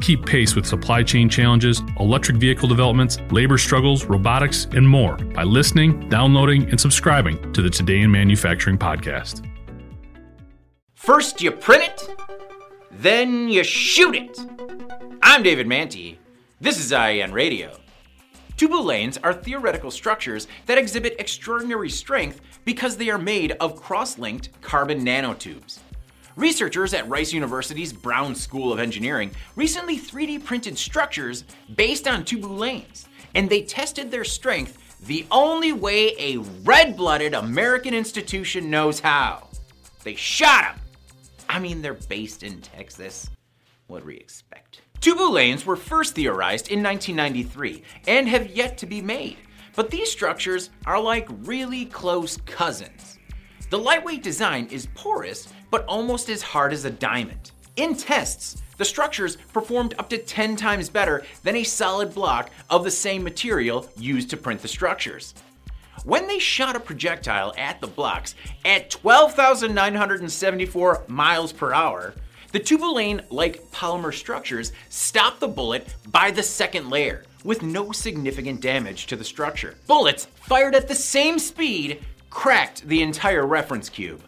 Keep pace with supply chain challenges, electric vehicle developments, labor struggles, robotics, and more by listening, downloading, and subscribing to the Today in Manufacturing podcast. First, you print it, then you shoot it. I'm David Mantey. This is IEN Radio. Tubulanes are theoretical structures that exhibit extraordinary strength because they are made of cross linked carbon nanotubes. Researchers at Rice University's Brown School of Engineering recently 3D printed structures based on tubulanes, and they tested their strength the only way a red blooded American institution knows how. They shot them. I mean, they're based in Texas. What do we expect? Tubulanes were first theorized in 1993 and have yet to be made, but these structures are like really close cousins. The lightweight design is porous, but almost as hard as a diamond. In tests, the structures performed up to 10 times better than a solid block of the same material used to print the structures. When they shot a projectile at the blocks at 12,974 miles per hour, the tubulane like polymer structures stopped the bullet by the second layer with no significant damage to the structure. Bullets fired at the same speed cracked the entire reference cube.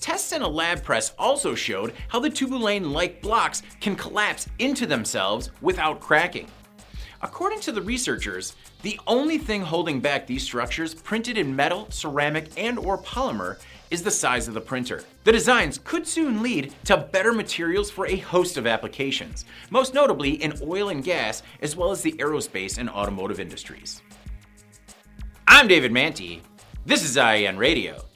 Tests in a lab press also showed how the tubulane-like blocks can collapse into themselves without cracking. According to the researchers, the only thing holding back these structures printed in metal, ceramic, and or polymer is the size of the printer. The designs could soon lead to better materials for a host of applications, most notably in oil and gas as well as the aerospace and automotive industries. I'm David Mantey. This is IEN Radio.